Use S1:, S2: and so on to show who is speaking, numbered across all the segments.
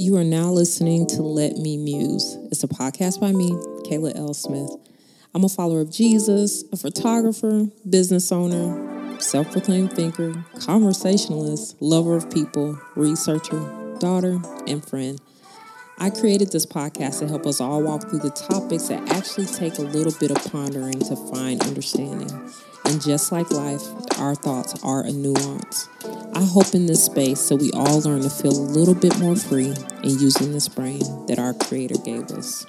S1: You are now listening to Let Me Muse. It's a podcast by me, Kayla L. Smith. I'm a follower of Jesus, a photographer, business owner, self proclaimed thinker, conversationalist, lover of people, researcher, daughter, and friend. I created this podcast to help us all walk through the topics that actually take a little bit of pondering to find understanding. And just like life, our thoughts are a nuance. I hope in this space so we all learn to feel a little bit more free in using this brain that our Creator gave us.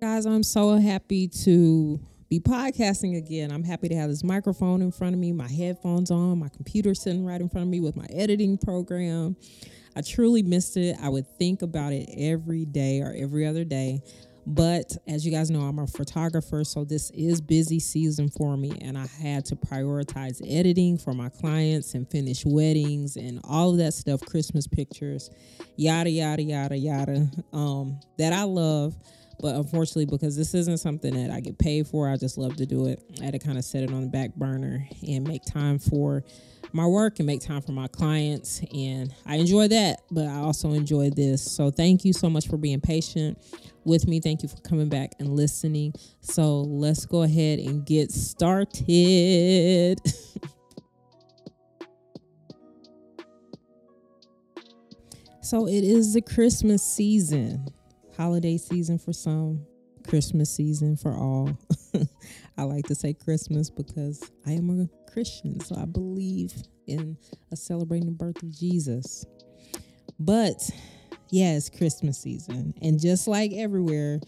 S1: Guys, I'm so happy to be podcasting again. I'm happy to have this microphone in front of me, my headphones on, my computer sitting right in front of me with my editing program. I truly missed it. I would think about it every day or every other day. But as you guys know, I'm a photographer, so this is busy season for me, and I had to prioritize editing for my clients and finish weddings and all of that stuff, Christmas pictures, yada yada yada yada. Um, that I love. But unfortunately, because this isn't something that I get paid for, I just love to do it. I had to kind of set it on the back burner and make time for my work and make time for my clients. And I enjoy that, but I also enjoy this. So thank you so much for being patient with me. Thank you for coming back and listening. So let's go ahead and get started. so it is the Christmas season holiday season for some, Christmas season for all. I like to say Christmas because I am a Christian, so I believe in a celebrating the birth of Jesus. But yeah, Christmas season. And just like everywhere,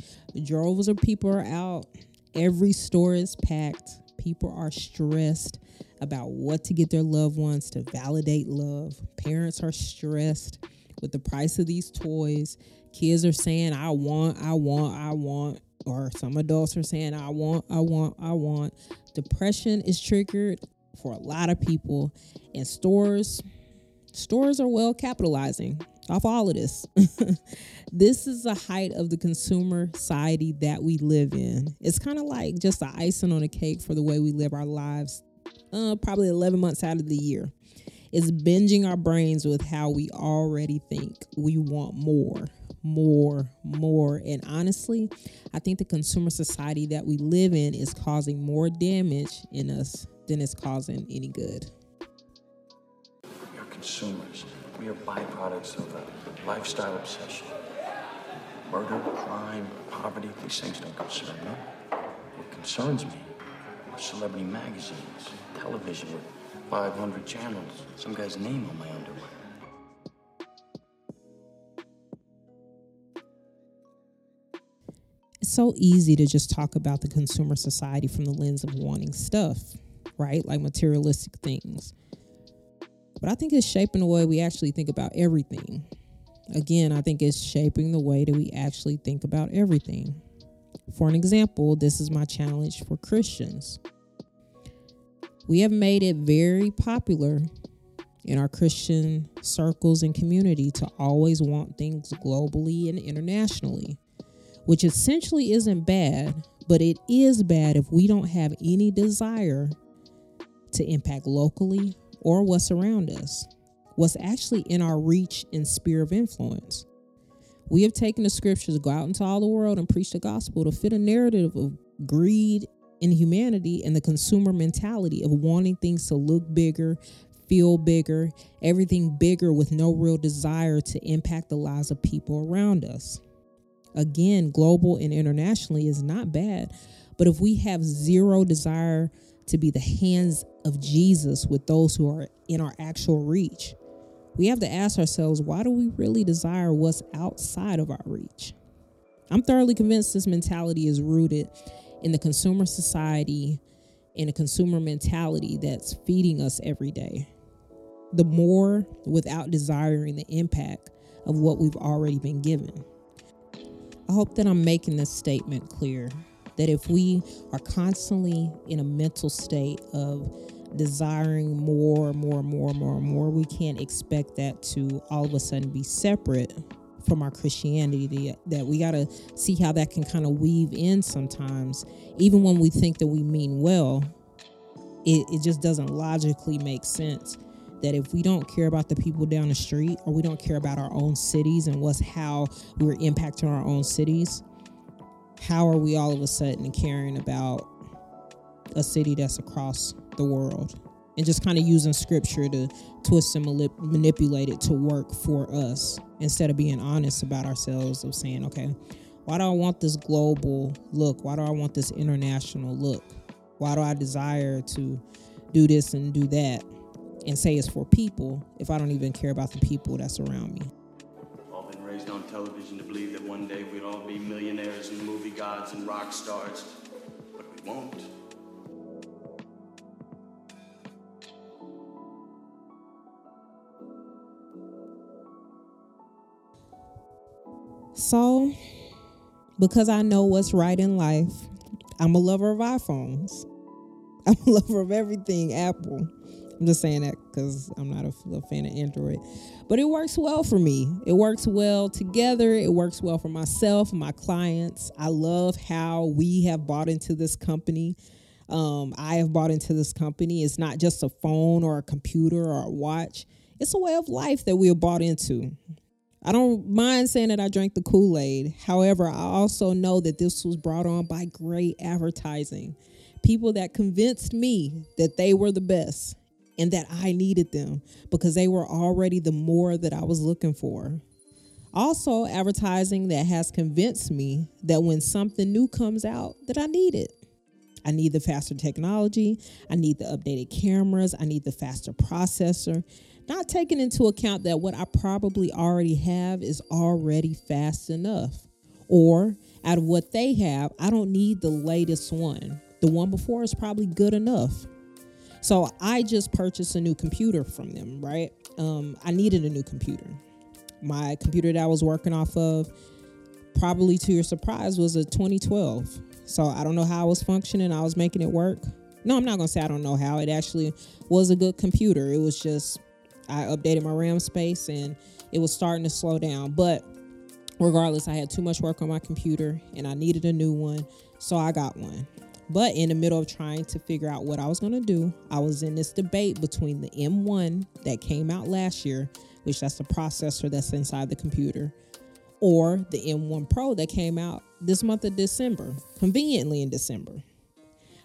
S1: droves of people are out. Every store is packed. People are stressed about what to get their loved ones to validate love. Parents are stressed with the price of these toys kids are saying i want i want i want or some adults are saying i want i want i want. Depression is triggered for a lot of people and stores stores are well capitalizing off all of this. This is the height of the consumer society that we live in. It's kind of like just the icing on a cake for the way we live our lives uh, probably 11 months out of the year. It's binging our brains with how we already think we want more more, more. And honestly, I think the consumer society that we live in is causing more damage in us than it's causing any good.
S2: We are consumers. We are byproducts of a lifestyle obsession. Murder, crime, poverty, these things don't concern me. What concerns me are celebrity magazines, television with 500 channels, some guy's name on my underwear.
S1: It's so easy to just talk about the consumer society from the lens of wanting stuff, right? Like materialistic things. But I think it's shaping the way we actually think about everything. Again, I think it's shaping the way that we actually think about everything. For an example, this is my challenge for Christians. We have made it very popular in our Christian circles and community to always want things globally and internationally which essentially isn't bad, but it is bad if we don't have any desire to impact locally or what's around us, what's actually in our reach and sphere of influence. We have taken the scriptures, go out into all the world and preach the gospel to fit a narrative of greed, and inhumanity, and the consumer mentality of wanting things to look bigger, feel bigger, everything bigger with no real desire to impact the lives of people around us again, global and internationally is not bad. But if we have zero desire to be the hands of Jesus with those who are in our actual reach, we have to ask ourselves why do we really desire what's outside of our reach? I'm thoroughly convinced this mentality is rooted in the consumer society and a consumer mentality that's feeding us every day. The more without desiring the impact of what we've already been given. I hope that I'm making this statement clear that if we are constantly in a mental state of desiring more, and more, and more, and more, and more, we can't expect that to all of a sudden be separate from our Christianity that we got to see how that can kind of weave in sometimes, even when we think that we mean well. It, it just doesn't logically make sense that if we don't care about the people down the street or we don't care about our own cities and what's how we're impacting our own cities, how are we all of a sudden caring about a city that's across the world? And just kind of using scripture to twist and manipulate it to work for us instead of being honest about ourselves of saying, okay, why do I want this global look? Why do I want this international look? Why do I desire to do this and do that and say it's for people if I don't even care about the people that's around me?
S2: I've all been raised on television to believe that one day we'd all be millionaires and movie gods and rock stars, but we won't.
S1: So, because I know what's right in life, I'm a lover of iPhones. I'm a lover of everything Apple. I'm just saying that because I'm not a, a, fan of Android. But it works well for me. It works well together. It works well for myself, my clients. I love how we have bought into this company. Um, I have bought into this company. It's not just a phone or a computer or a watch, it's a way of life that we have bought into. I don't mind saying that I drank the Kool Aid. However, I also know that this was brought on by great advertising. People that convinced me that they were the best and that I needed them because they were already the more that I was looking for. Also, advertising that has convinced me that when something new comes out that I need it. I need the faster technology, I need the updated cameras, I need the faster processor, not taking into account that what I probably already have is already fast enough. Or out of what they have, I don't need the latest one. The one before is probably good enough. So I just purchased a new computer from them, right? Um, I needed a new computer. My computer that I was working off of, probably to your surprise, was a 2012. So I don't know how I was functioning. I was making it work. No, I'm not going to say I don't know how. It actually was a good computer. It was just I updated my RAM space and it was starting to slow down. But regardless, I had too much work on my computer and I needed a new one. So I got one. But in the middle of trying to figure out what I was going to do, I was in this debate between the M1 that came out last year, which that's the processor that's inside the computer, or the M1 Pro that came out this month of December, conveniently in December.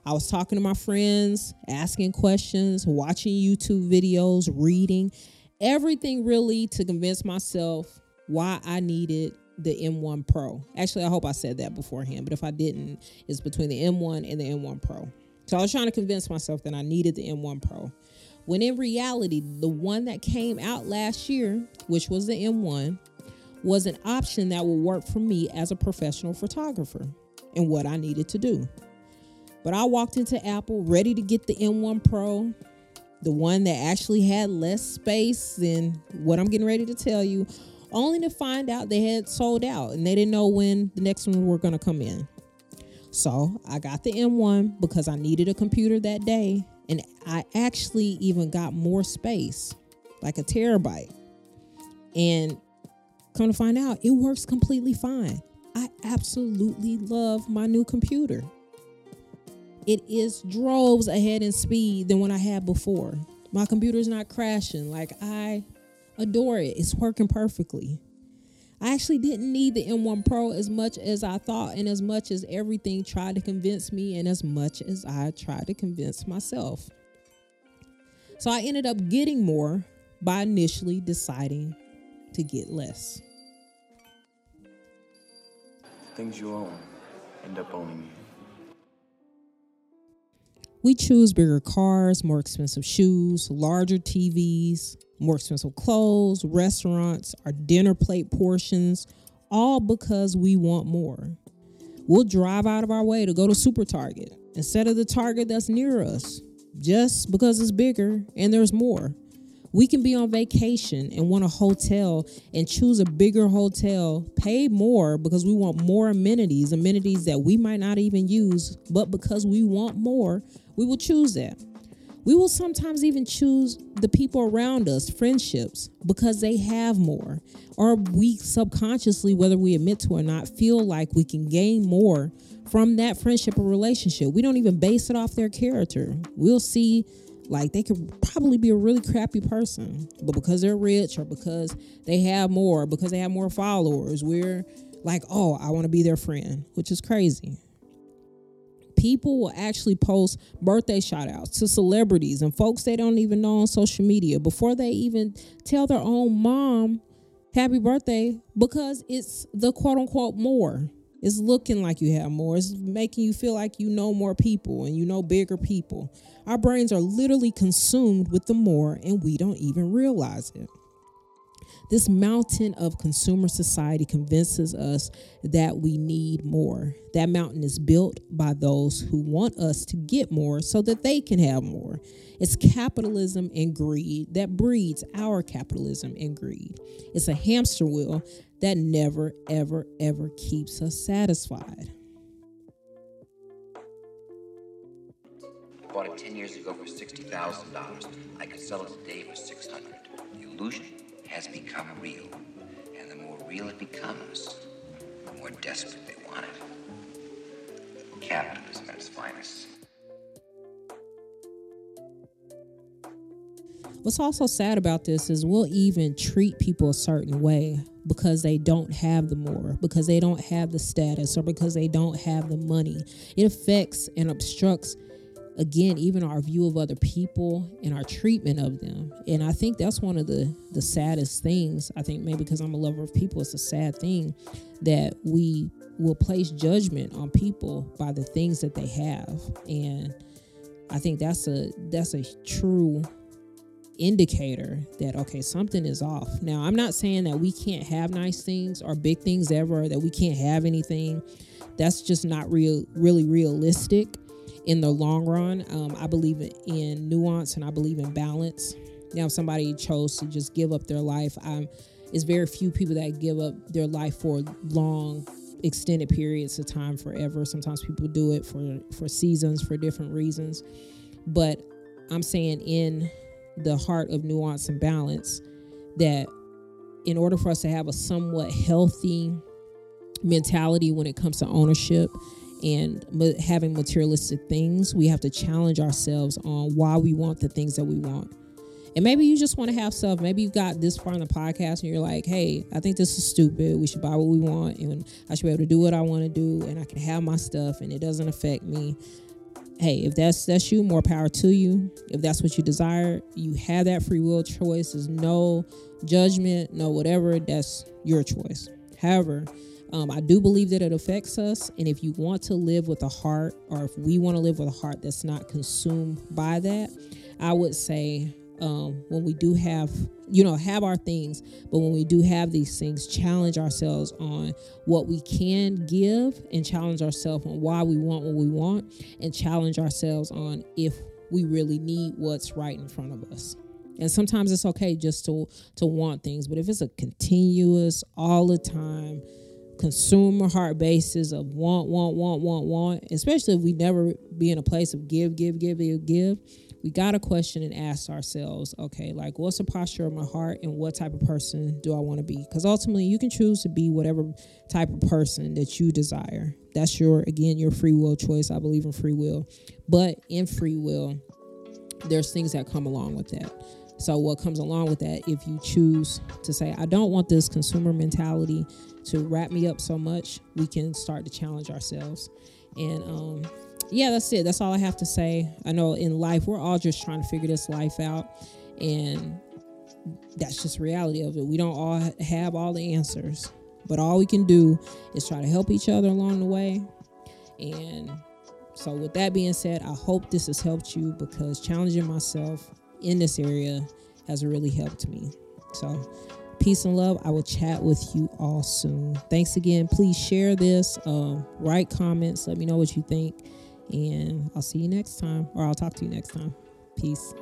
S1: I was talking to my friends, asking questions, watching YouTube videos, reading, everything really to convince myself why I needed the M1 Pro. Actually, I hope I said that beforehand, but if I didn't, it's between the M1 and the M1 Pro. So I was trying to convince myself that I needed the M1 Pro. When in reality, the one that came out last year, which was the M1, was an option that would work for me as a professional photographer and what I needed to do. But I walked into Apple ready to get the M1 Pro, the one that actually had less space than what I'm getting ready to tell you, only to find out they had sold out and they didn't know when the next one were going to come in. So I got the M1 because I needed a computer that day, and I actually even got more space, like a terabyte. And come to find out, it works completely fine. I absolutely love my new computer it is droves ahead in speed than what I had before. My computer's not crashing. Like I adore it. It's working perfectly. I actually didn't need the M1 Pro as much as I thought, and as much as everything tried to convince me, and as much as I tried to convince myself. So I ended up getting more by initially deciding to get less.
S2: Things you own end up owning you.
S1: We choose bigger cars, more expensive shoes, larger TVs, more expensive clothes, restaurants, our dinner plate portions, all because we want more. We'll drive out of our way to go to Super Target instead of the Target that's near us just because it's bigger and there's more. We can be on vacation and want a hotel and choose a bigger hotel, pay more because we want more amenities, amenities that we might not even use, but because we want more, we will choose that. We will sometimes even choose the people around us, friendships, because they have more. Or we subconsciously, whether we admit to or not, feel like we can gain more from that friendship or relationship. We don't even base it off their character. We'll see like they could probably be a really crappy person, but because they're rich or because they have more, because they have more followers, we're like, oh, I want to be their friend, which is crazy. People will actually post birthday shout outs to celebrities and folks they don't even know on social media before they even tell their own mom happy birthday because it's the quote unquote more. It's looking like you have more. It's making you feel like you know more people and you know bigger people. Our brains are literally consumed with the more, and we don't even realize it. This mountain of consumer society convinces us that we need more. That mountain is built by those who want us to get more so that they can have more. It's capitalism and greed that breeds our capitalism and greed. It's a hamster wheel that never, ever, ever keeps us satisfied.
S3: I bought it 10 years ago for $60,000. I could sell it today for 600. The illusion has become real. And the more real it becomes, the more desperate they want it. Capitalism at its finest.
S1: What's also sad about this is we'll even treat people a certain way because they don't have the more, because they don't have the status, or because they don't have the money. It affects and obstructs again even our view of other people and our treatment of them. And i think that's one of the the saddest things. I think maybe because i'm a lover of people it's a sad thing that we will place judgment on people by the things that they have. And i think that's a that's a true indicator that okay something is off. Now i'm not saying that we can't have nice things or big things ever that we can't have anything. That's just not real really realistic in the long run. Um, I believe in nuance and I believe in balance. Now, if somebody chose to just give up their life, I'm, it's very few people that give up their life for long, extended periods of time forever. Sometimes people do it for for seasons for different reasons. But I'm saying in the heart of nuance and balance that in order for us to have a somewhat healthy mentality when it comes to ownership and having materialistic things, we have to challenge ourselves on why we want the things that we want. And maybe you just want to have stuff. Maybe you've got this far in the podcast and you're like, hey, I think this is stupid. We should buy what we want and I should be able to do what I want to do and I can have my stuff and it doesn't affect me. Hey, if that's that's you, more power to you. If that's what you desire, you have that free will choice. There's no judgment, no whatever. That's your choice. However, um, I do believe that it affects us. And if you want to live with a heart, or if we want to live with a heart that's not consumed by that, I would say um, when we do have, you know, have our things, but when we do have these things, challenge ourselves on what we can give and challenge ourselves on why we want what we want and challenge ourselves on if we really need what's right in front of us. And sometimes it's okay just to to want things, but if it's a continuous all the time consumer heart basis of want, want, want, want, want, especially if we never be in a place of give, give, give, give, give, we got to question and ask ourselves, okay, like what's the posture of my heart and what type of person do I want to be? Because ultimately, you can choose to be whatever type of person that you desire. That's your, again, your free will choice. I believe in free will. But in free will, there's things that come along with that. So, what comes along with that, if you choose to say, I don't want this consumer mentality to wrap me up so much, we can start to challenge ourselves. And um, yeah, that's it. That's all I have to say. I know in life, we're all just trying to figure this life out. And that's just reality of it. We don't all have all the answers, but all we can do is try to help each other along the way. And so, with that being said, I hope this has helped you because challenging myself in this area has really helped me. So, peace and love. I will chat with you all soon. Thanks again. Please share this, um, write comments, let me know what you think, and I'll see you next time, or I'll talk to you next time. Peace.